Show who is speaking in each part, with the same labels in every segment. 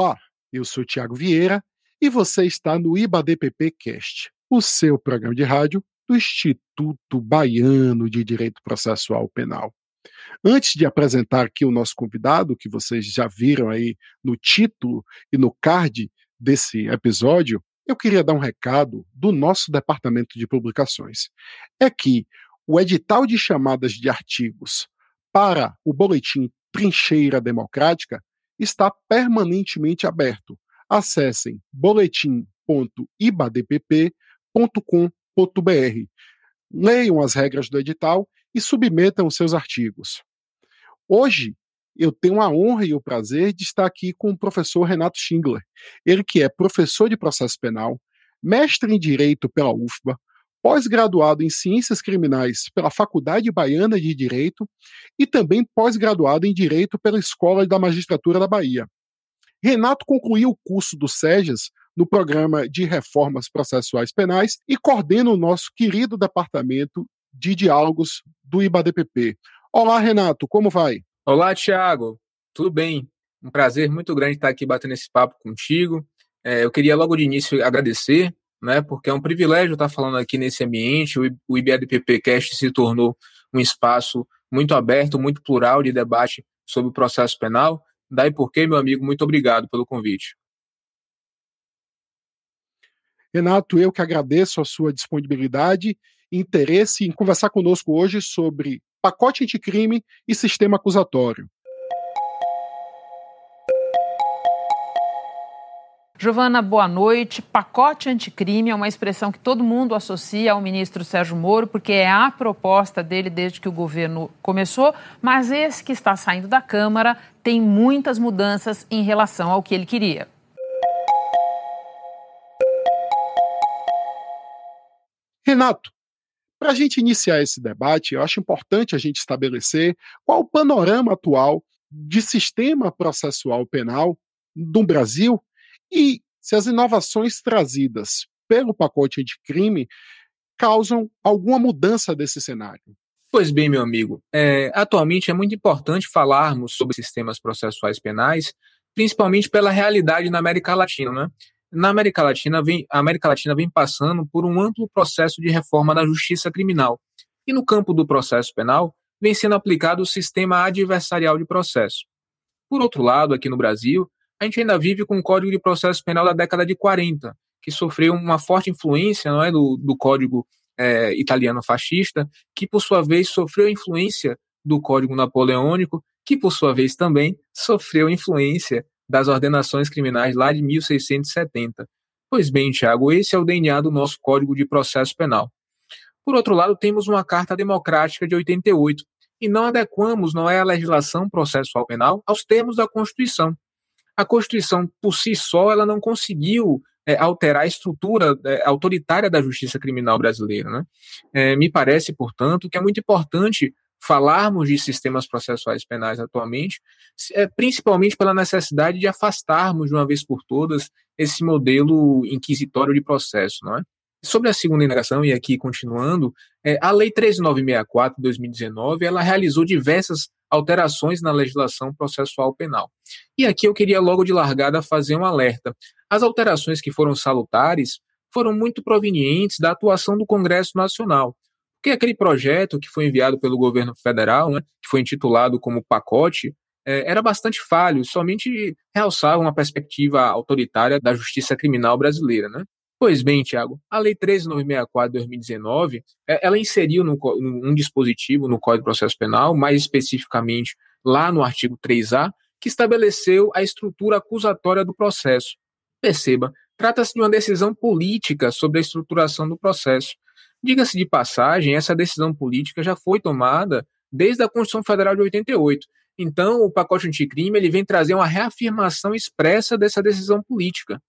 Speaker 1: Olá, eu sou Tiago Vieira e você está no IBADPP Cast, o seu programa de rádio do Instituto Baiano de Direito Processual Penal. Antes de apresentar aqui o nosso convidado, que vocês já viram aí no título e no card desse episódio, eu queria dar um recado do nosso departamento de publicações. É que o edital de chamadas de artigos para o boletim Trincheira Democrática está permanentemente aberto. Acessem boletim.ibadpp.com.br. Leiam as regras do edital e submetam os seus artigos. Hoje, eu tenho a honra e o prazer de estar aqui com o professor Renato Schindler. Ele que é professor de processo penal, mestre em Direito pela UFBA, pós-graduado em Ciências Criminais pela Faculdade Baiana de Direito e também pós-graduado em Direito pela Escola da Magistratura da Bahia. Renato concluiu o curso do SEGES no programa de reformas processuais penais e coordena o nosso querido departamento de diálogos do IBADPP. Olá, Renato, como vai?
Speaker 2: Olá, Tiago. Tudo bem? Um prazer muito grande estar aqui batendo esse papo contigo. É, eu queria logo de início agradecer né? Porque é um privilégio estar falando aqui nesse ambiente. O IBADPP Cast se tornou um espaço muito aberto, muito plural de debate sobre o processo penal. Daí porque, meu amigo, muito obrigado pelo convite.
Speaker 1: Renato, eu que agradeço a sua disponibilidade e interesse em conversar conosco hoje sobre pacote anticrime e sistema acusatório.
Speaker 3: Giovana, boa noite. Pacote anticrime é uma expressão que todo mundo associa ao ministro Sérgio Moro, porque é a proposta dele desde que o governo começou, mas esse que está saindo da Câmara tem muitas mudanças em relação ao que ele queria.
Speaker 1: Renato, para a gente iniciar esse debate, eu acho importante a gente estabelecer qual o panorama atual de sistema processual penal no Brasil e se as inovações trazidas pelo pacote de crime causam alguma mudança desse cenário.
Speaker 2: Pois bem, meu amigo, é, atualmente é muito importante falarmos sobre sistemas processuais penais, principalmente pela realidade na América Latina. Né? Na América Latina, vem, a América Latina vem passando por um amplo processo de reforma da justiça criminal. E no campo do processo penal, vem sendo aplicado o sistema adversarial de processo. Por outro lado, aqui no Brasil, a gente ainda vive com o Código de Processo Penal da década de 40, que sofreu uma forte influência não é, do, do Código é, italiano fascista, que por sua vez sofreu influência do Código Napoleônico, que por sua vez também sofreu influência das ordenações criminais lá de 1670. Pois bem, Tiago, esse é o DNA do nosso Código de Processo Penal. Por outro lado, temos uma Carta Democrática de 88, e não adequamos, não é a legislação processual penal aos termos da Constituição, a Constituição por si só ela não conseguiu é, alterar a estrutura é, autoritária da justiça criminal brasileira. Né? É, me parece, portanto, que é muito importante falarmos de sistemas processuais penais atualmente, é, principalmente pela necessidade de afastarmos de uma vez por todas esse modelo inquisitório de processo, não é? Sobre a segunda indagação, e aqui continuando, é, a Lei 13964 de 2019, ela realizou diversas alterações na legislação processual penal. E aqui eu queria logo de largada fazer um alerta. As alterações que foram salutares foram muito provenientes da atuação do Congresso Nacional, porque aquele projeto que foi enviado pelo governo federal, né, que foi intitulado como pacote, é, era bastante falho, somente realçava uma perspectiva autoritária da justiça criminal brasileira. Né? Pois bem, Tiago, a Lei 13964 de 2019, é, ela inseriu no, um dispositivo no Código de Processo Penal, mais especificamente lá no artigo 3A, que estabeleceu a estrutura acusatória do processo. Perceba, trata-se de uma decisão política sobre a estruturação do processo. Diga-se de passagem, essa decisão política já foi tomada desde a Constituição Federal de 88. Então, o pacote anticrime ele vem trazer uma reafirmação expressa dessa decisão política.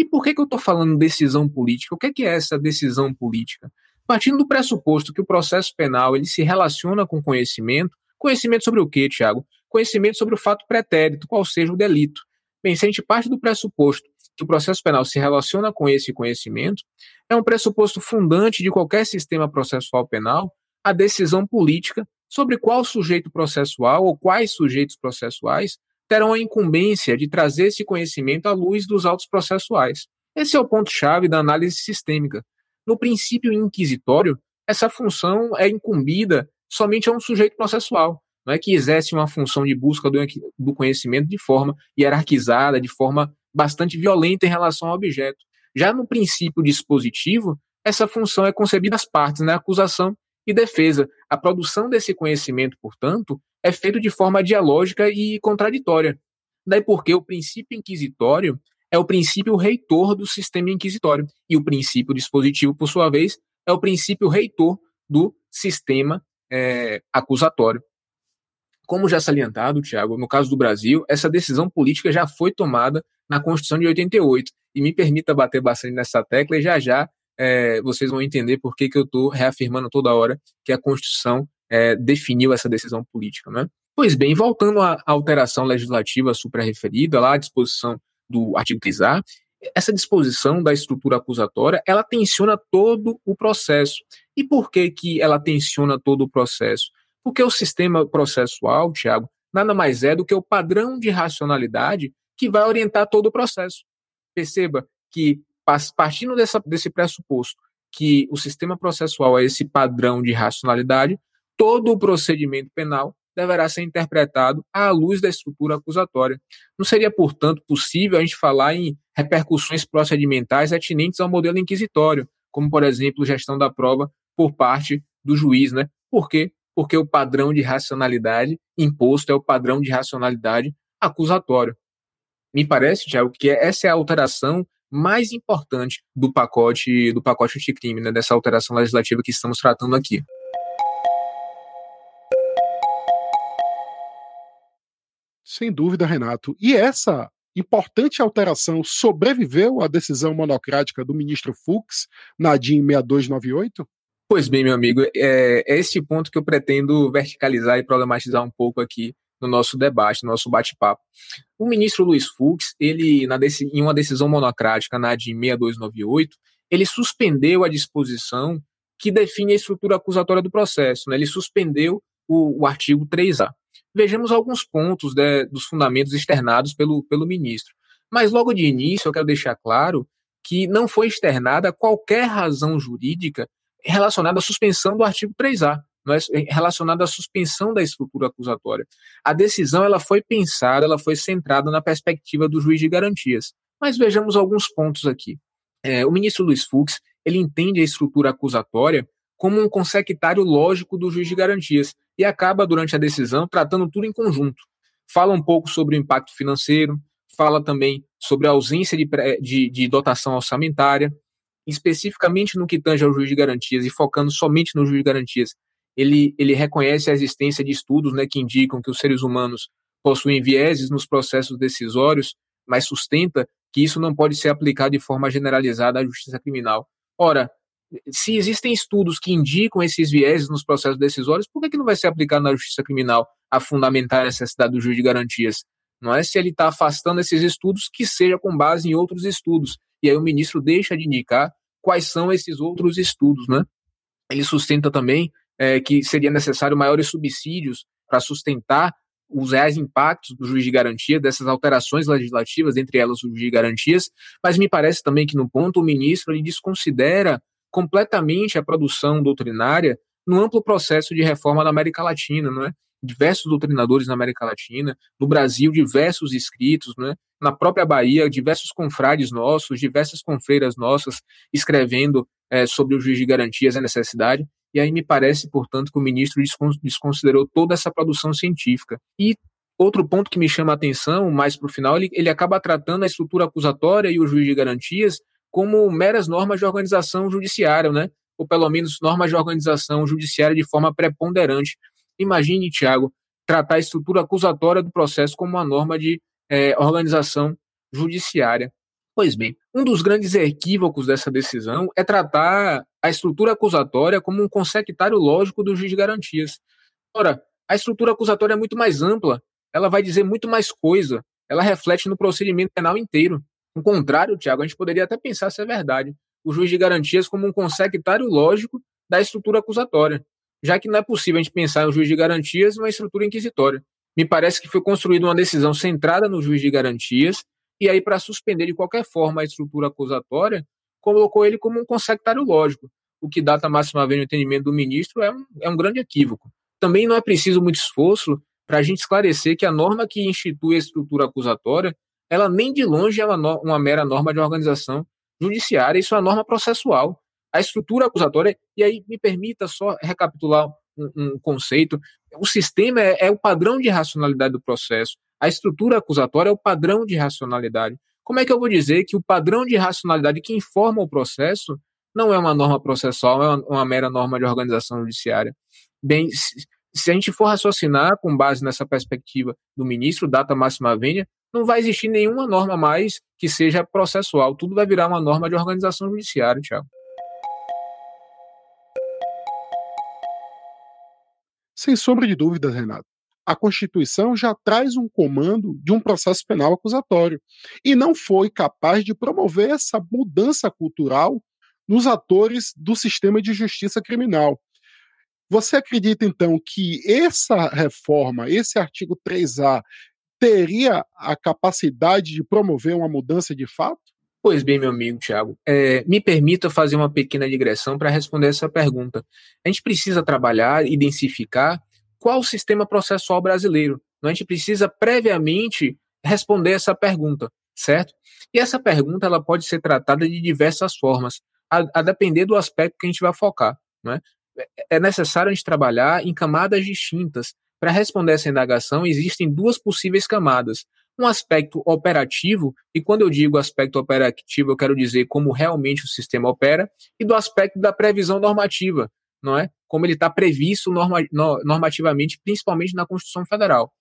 Speaker 2: E por que, que eu estou falando decisão política? O que é, que é essa decisão política? Partindo do pressuposto que o processo penal ele se relaciona com conhecimento, conhecimento sobre o quê, Tiago? Conhecimento sobre o fato pretérito, qual seja o delito. Bem, se a gente parte do pressuposto que o processo penal se relaciona com esse conhecimento, é um pressuposto fundante de qualquer sistema processual penal a decisão política sobre qual sujeito processual ou quais sujeitos processuais terão a incumbência de trazer esse conhecimento à luz dos autos processuais. Esse é o ponto-chave da análise sistêmica. No princípio inquisitório, essa função é incumbida somente a um sujeito processual. Não é que exerce uma função de busca do conhecimento de forma hierarquizada, de forma bastante violenta em relação ao objeto. Já no princípio dispositivo, essa função é concebida às partes, na né, acusação e defesa. A produção desse conhecimento, portanto, é feita de forma dialógica e contraditória. Daí porque o princípio inquisitório é o princípio reitor do sistema inquisitório, e o princípio dispositivo, por sua vez, é o princípio reitor do sistema é, acusatório. Como já salientado, Tiago, no caso do Brasil, essa decisão política já foi tomada na Constituição de 88. E me permita bater bastante nessa tecla e já já é, vocês vão entender por que, que eu estou reafirmando toda hora que a Constituição é, definiu essa decisão política. Né? Pois bem, voltando à alteração legislativa supra-referida, lá à disposição do artigo 3A, essa disposição da estrutura acusatória, ela tensiona todo o processo. E por que, que ela tensiona todo o processo? Porque o sistema processual, Tiago, nada mais é do que o padrão de racionalidade que vai orientar todo o processo. Perceba que partindo dessa, desse pressuposto que o sistema processual é esse padrão de racionalidade, todo o procedimento penal deverá ser interpretado à luz da estrutura acusatória. Não seria, portanto, possível a gente falar em repercussões procedimentais atinentes ao modelo inquisitório, como, por exemplo, gestão da prova por parte do juiz, né? Por quê? Porque o padrão de racionalidade imposto é o padrão de racionalidade acusatório. Me parece, Tiago, que essa é a alteração mais importante do pacote do pacote anticrime, né, dessa alteração legislativa que estamos tratando aqui.
Speaker 1: Sem dúvida, Renato. E essa importante alteração sobreviveu à decisão monocrática do ministro Fux na DIN 6298?
Speaker 2: Pois bem, meu amigo, é, é esse ponto que eu pretendo verticalizar e problematizar um pouco aqui no nosso debate, no nosso bate-papo. O ministro Luiz Fux, ele, na, em uma decisão monocrática na de 6298, ele suspendeu a disposição que define a estrutura acusatória do processo. Né? Ele suspendeu o, o artigo 3A. Vejamos alguns pontos né, dos fundamentos externados pelo, pelo ministro. Mas logo de início eu quero deixar claro que não foi externada qualquer razão jurídica relacionada à suspensão do artigo 3A é relacionada à suspensão da estrutura acusatória. A decisão ela foi pensada, ela foi centrada na perspectiva do juiz de garantias. Mas vejamos alguns pontos aqui. É, o ministro Luiz Fux ele entende a estrutura acusatória como um consectário lógico do juiz de garantias e acaba, durante a decisão, tratando tudo em conjunto. Fala um pouco sobre o impacto financeiro, fala também sobre a ausência de, de, de dotação orçamentária, especificamente no que tange ao juiz de garantias e focando somente no juiz de garantias, ele, ele reconhece a existência de estudos né, que indicam que os seres humanos possuem vieses nos processos decisórios, mas sustenta que isso não pode ser aplicado de forma generalizada à justiça criminal. Ora, se existem estudos que indicam esses vieses nos processos decisórios, por que, que não vai ser aplicado na justiça criminal a fundamentar a necessidade do juiz de garantias? Não é se ele está afastando esses estudos que seja com base em outros estudos. E aí o ministro deixa de indicar quais são esses outros estudos, né? Ele sustenta também é, que seria necessário maiores subsídios para sustentar os reais impactos do juiz de garantia, dessas alterações legislativas, entre elas o juiz de garantias, mas me parece também que no ponto o ministro ele desconsidera completamente a produção doutrinária no amplo processo de reforma da América Latina, não é? Diversos doutrinadores na América Latina, no Brasil, diversos escritos, né? na própria Bahia, diversos confrades nossos, diversas confreiras nossas escrevendo é, sobre o juiz de garantias a necessidade. E aí me parece, portanto, que o ministro desconsiderou toda essa produção científica. E outro ponto que me chama a atenção, mais para o final, ele, ele acaba tratando a estrutura acusatória e o juiz de garantias como meras normas de organização judiciária, né? ou pelo menos normas de organização judiciária de forma preponderante. Imagine, Tiago, tratar a estrutura acusatória do processo como uma norma de é, organização judiciária. Pois bem, um dos grandes equívocos dessa decisão é tratar a estrutura acusatória como um consectário lógico do juiz de garantias. Ora, a estrutura acusatória é muito mais ampla, ela vai dizer muito mais coisa, ela reflete no procedimento penal inteiro. Ao contrário, Tiago, a gente poderia até pensar se é verdade. O juiz de garantias como um consectário lógico da estrutura acusatória, já que não é possível a gente pensar um juiz de garantias uma estrutura inquisitória. Me parece que foi construída uma decisão centrada no juiz de garantias, e aí, para suspender de qualquer forma a estrutura acusatória, colocou ele como um consectário lógico, o que data máxima vez no entendimento do ministro é um, é um grande equívoco. Também não é preciso muito esforço para a gente esclarecer que a norma que institui a estrutura acusatória, ela nem de longe é uma, uma mera norma de organização judiciária, isso é uma norma processual. A estrutura acusatória, e aí me permita só recapitular um, um conceito, o sistema é, é o padrão de racionalidade do processo, a estrutura acusatória é o padrão de racionalidade. Como é que eu vou dizer que o padrão de racionalidade que informa o processo não é uma norma processual, é uma, uma mera norma de organização judiciária? Bem, se, se, a gente for raciocinar com base nessa perspectiva do ministro, data máxima vênia, não vai existir nenhuma norma mais que seja processual, tudo vai virar uma norma de organização judiciária, Tiago.
Speaker 1: Sem sombra de dúvidas, Renato a Constituição já traz um comando de um processo penal acusatório e não foi capaz de promover essa mudança cultural nos atores do sistema de justiça criminal. Você acredita, então, que essa reforma, esse artigo 3A, teria a capacidade de promover uma mudança de fato?
Speaker 2: Pois bem, meu amigo Tiago, é, me permita fazer uma pequena digressão para responder essa pergunta. A gente precisa trabalhar densificar qual o sistema processual brasileiro? A gente precisa previamente responder essa pergunta, certo? E essa pergunta ela pode ser tratada de diversas formas, a, a depender do aspecto que a gente vai focar. Né? É necessário a gente trabalhar em camadas distintas. Para responder essa indagação, existem duas possíveis camadas. Um aspecto operativo, e quando eu digo aspecto operativo, eu quero dizer como realmente o sistema opera, e do aspecto da previsão normativa, não é? Como ele está previsto norma, normativamente, principalmente na Constituição Federal.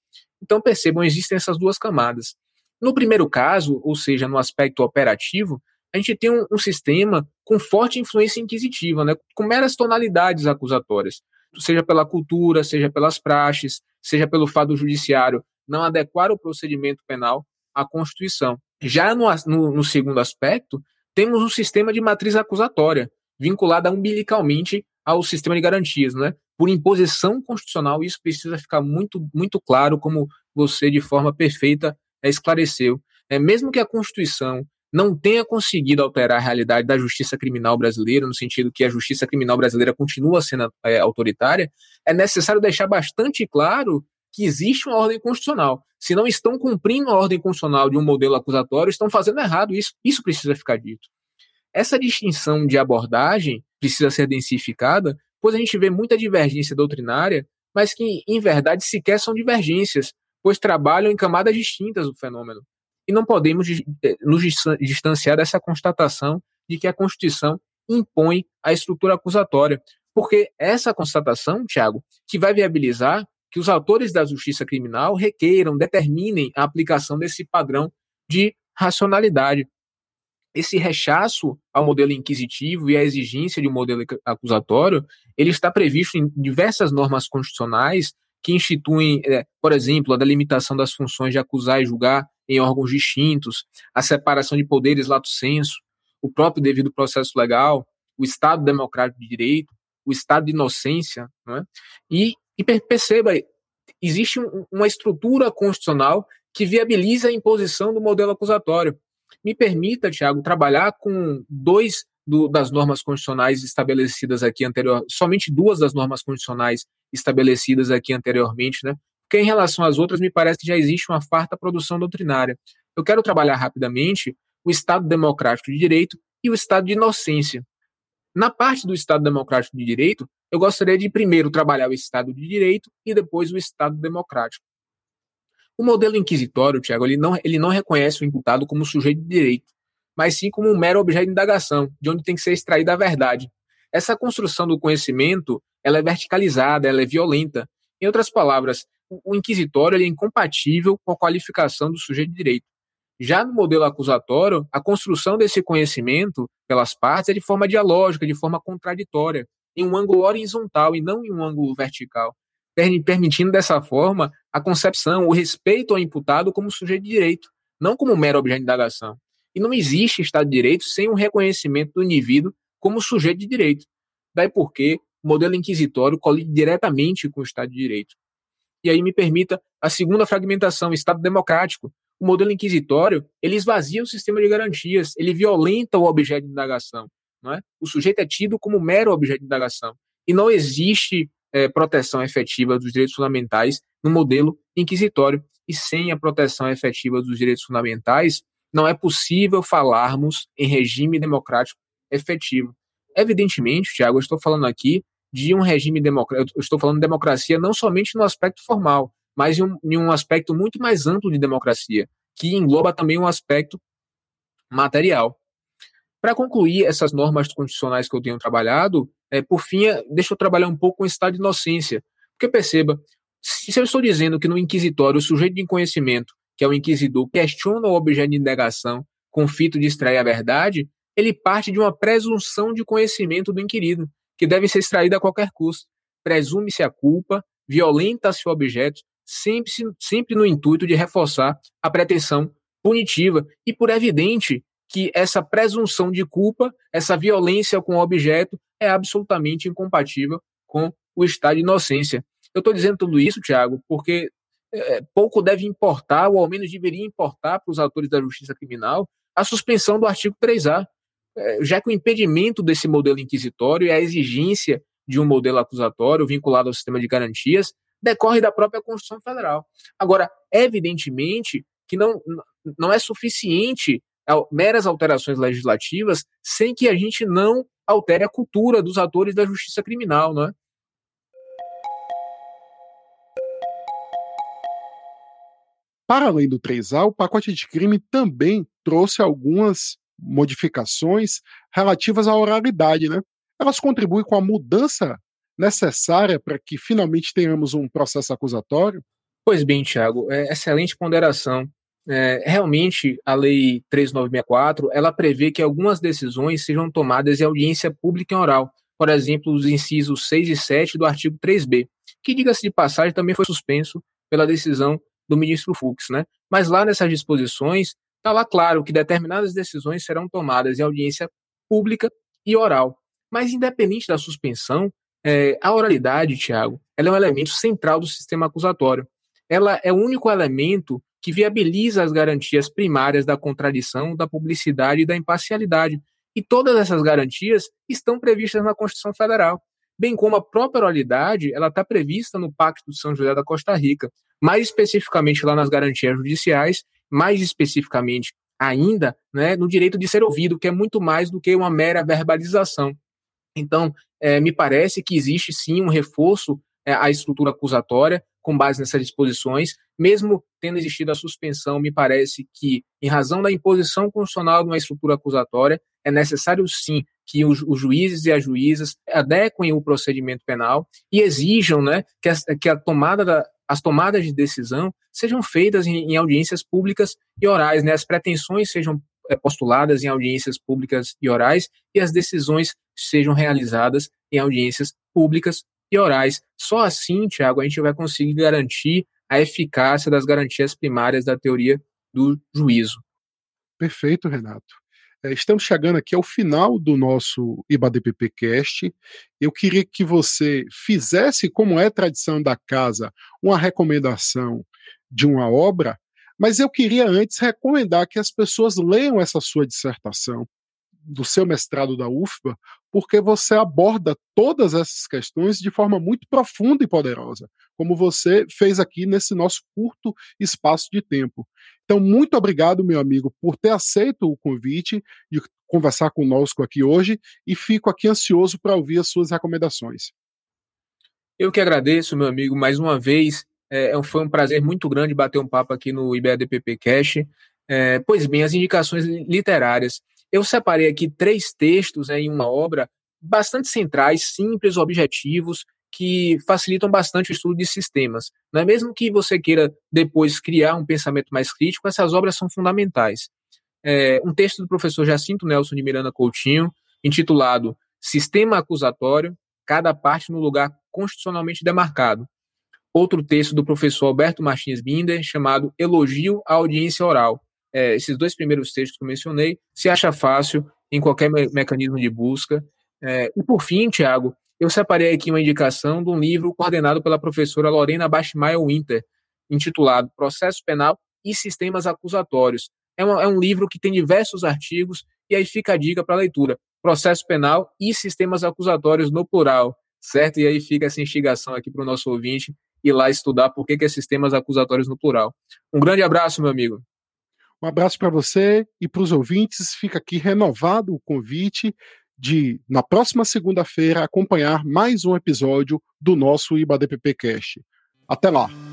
Speaker 2: Então, percebam, existem essas duas camadas. No primeiro caso, ou seja, no aspecto operativo, a gente tem um, um sistema com forte influência inquisitiva, né, com meras tonalidades acusatórias, seja pela cultura, seja pelas praxes, seja pelo fato do judiciário não adequar o procedimento penal à Constituição. Já no, no, no segundo aspecto, temos um sistema de matriz acusatória, vinculada umbilicalmente ao sistema de garantias, né? Por imposição constitucional, isso precisa ficar muito, muito claro, como você de forma perfeita esclareceu. É, mesmo que a Constituição não tenha conseguido alterar a realidade da justiça criminal brasileira, no sentido que a justiça criminal brasileira continua sendo é, autoritária, é necessário deixar bastante claro que existe uma ordem constitucional. Se não estão cumprindo a ordem constitucional de um modelo acusatório, estão fazendo errado. Isso, isso precisa ficar dito. Essa distinção de abordagem precisa ser densificada, pois a gente vê muita divergência doutrinária, mas que, em verdade, sequer são divergências, pois trabalham em camadas distintas do fenômeno. E não podemos eh, nos distanciar dessa constatação de que a Constituição impõe a estrutura acusatória, porque essa constatação, Tiago, que vai viabilizar que os autores da justiça criminal requeiram, determinem a aplicação desse padrão de racionalidade esse rechaço ao modelo inquisitivo e à exigência de um modelo acusatório, ele está previsto em diversas normas constitucionais que instituem, é, por exemplo, a delimitação das funções de acusar e julgar em órgãos distintos, a separação de poderes lato sensu, o próprio devido processo legal, o Estado democrático de direito, o Estado de inocência, é? e, e perceba, existe um, uma estrutura constitucional que viabiliza a imposição do modelo acusatório. Me permita, Tiago, trabalhar com dois do, das normas constitucionais estabelecidas aqui anterior, somente duas das normas constitucionais estabelecidas aqui anteriormente, né? Porque em relação às outras, me parece que já existe uma farta produção doutrinária. Eu quero trabalhar rapidamente o Estado democrático de direito e o Estado de inocência. Na parte do Estado democrático de direito, eu gostaria de primeiro trabalhar o Estado de direito e depois o Estado democrático. O modelo inquisitório, Tiago, ele não, ele não reconhece o imputado como sujeito de direito, mas sim como um mero objeto de indagação, de onde tem que ser extraída a verdade. Essa construção do conhecimento, ela é verticalizada, ela é violenta. Em outras palavras, o inquisitório é incompatível com a qualificação do sujeito de direito. Já no modelo acusatório, a construção desse conhecimento pelas partes é de forma dialógica, de forma contraditória, em um ângulo horizontal e não em um ângulo vertical permitindo dessa forma a concepção, o respeito ao imputado como sujeito de direito, não como mero objeto de indagação. E não existe Estado de Direito sem um reconhecimento do indivíduo como sujeito de direito. Daí porque o modelo inquisitório colide diretamente com o Estado de Direito. E aí me permita a segunda fragmentação, Estado democrático. O modelo inquisitório, ele esvazia o sistema de garantias, ele violenta o objeto de indagação. Não é? O sujeito é tido como mero objeto de indagação. E não existe é, proteção efetiva dos direitos fundamentais no modelo inquisitório. E sem a proteção efetiva dos direitos fundamentais, não é possível falarmos em regime democrático efetivo. Evidentemente, Tiago, eu estou falando aqui de um regime democrático, eu estou falando de democracia não somente no aspecto formal, mas em um, em um aspecto muito mais amplo de democracia, que engloba também um aspecto material. Para concluir essas normas constitucionais que eu tenho trabalhado, é, por fim, é, deixa eu trabalhar um pouco com o estado de inocência. Porque perceba, se eu estou dizendo que no inquisitório o sujeito de conhecimento, que é o inquisidor, questiona o objeto de indagação com fito de extrair a verdade, ele parte de uma presunção de conhecimento do inquirido, que deve ser extraída a qualquer custo. Presume-se a culpa, violenta-se o objeto, sempre, sempre no intuito de reforçar a pretensão punitiva. E por evidente que essa presunção de culpa, essa violência com o objeto, é absolutamente incompatível com o estado de inocência. Eu estou dizendo tudo isso, Tiago, porque é, pouco deve importar, ou ao menos deveria importar para os autores da justiça criminal, a suspensão do artigo 3A, é, já que o impedimento desse modelo inquisitório e a exigência de um modelo acusatório vinculado ao sistema de garantias decorre da própria Constituição Federal. Agora, evidentemente que não, não é suficiente meras alterações legislativas sem que a gente não altere a cultura dos atores da justiça criminal, não é?
Speaker 1: Para além do 3A, o pacote de crime também trouxe algumas modificações relativas à oralidade, né? Elas contribuem com a mudança necessária para que finalmente tenhamos um processo acusatório?
Speaker 2: Pois bem, Tiago, é excelente ponderação. É, realmente, a Lei 3964, ela prevê que algumas decisões sejam tomadas em audiência pública e oral, por exemplo, os incisos 6 e 7 do artigo 3b, que, diga-se de passagem, também foi suspenso pela decisão do ministro Fux. Né? Mas lá nessas disposições, está lá claro que determinadas decisões serão tomadas em audiência pública e oral. Mas, independente da suspensão, é, a oralidade, Tiago, ela é um elemento central do sistema acusatório. Ela é o único elemento que viabiliza as garantias primárias da contradição, da publicidade e da imparcialidade. E todas essas garantias estão previstas na Constituição Federal, bem como a própria oralidade, ela está prevista no Pacto de São José da Costa Rica, mais especificamente lá nas garantias judiciais, mais especificamente ainda né, no direito de ser ouvido, que é muito mais do que uma mera verbalização. Então, é, me parece que existe sim um reforço é, à estrutura acusatória com base nessas disposições, mesmo tendo existido a suspensão, me parece que, em razão da imposição constitucional de uma estrutura acusatória, é necessário sim que os, juízes e as juízas adequem o procedimento penal e exijam né, que, a, que a tomada da, as tomadas de decisão sejam feitas em, em audiências públicas e orais, né, as pretensões sejam é, postuladas em audiências públicas e orais e as decisões sejam realizadas em audiências públicas e orais. Só assim, Tiago, a gente vai conseguir garantir a eficácia das garantias primárias da teoria do juízo.
Speaker 1: Perfeito, Renato. É, estamos chegando aqui ao final do nosso IBADPP Cast. Eu queria que você fizesse, como é tradição da casa, uma recomendação de uma obra mas eu queria antes recomendar que as pessoas leiam essa sua dissertação do seu mestrado da UFBA, porque você aborda todas essas questões de forma muito profunda e poderosa, como você fez aqui nesse nosso curto espaço de tempo. Então, muito obrigado, meu amigo, por ter aceito o convite de conversar conosco aqui hoje e fico aqui ansioso para ouvir as suas recomendações.
Speaker 2: Eu que agradeço, meu amigo, mais uma vez é, é foi um prazer muito grande bater um papo aqui no IBADPP Cash. É, pois bem, as indicações literárias. Eu separei aqui três textos né, em uma obra bastante centrais, simples, objetivos, que facilitam bastante o estudo de sistemas. Não é mesmo que você queira depois criar um pensamento mais crítico, essas obras são fundamentais. É, um texto do professor Jacinto Nelson de Miranda Coutinho, intitulado Sistema Acusatório, cada parte no lugar constitucionalmente demarcado outro texto do professor Alberto Martins Binder, chamado Elogio à Audiência Oral. É, esses dois primeiros textos que eu mencionei, se acha fácil em qualquer me mecanismo de busca. É, e por fim, Tiago, eu separei aqui uma indicação de um livro coordenado pela professora Lorena Bachmeier Winter, intitulado Processo Penal e Sistemas Acusatórios. É, uma, é um livro que tem diversos artigos e aí fica a dica para leitura. Processo Penal e Sistemas Acusatórios no plural, certo? E aí fica essa instigação aqui para o nosso ouvinte ir lá estudar por que, que é sistemas acusatórios no plural. Um grande abraço, meu amigo.
Speaker 1: Um abraço para você e para os ouvintes. Fica aqui renovado o convite de, na próxima segunda-feira, acompanhar mais um episódio do nosso IBADPP Cast. Até lá!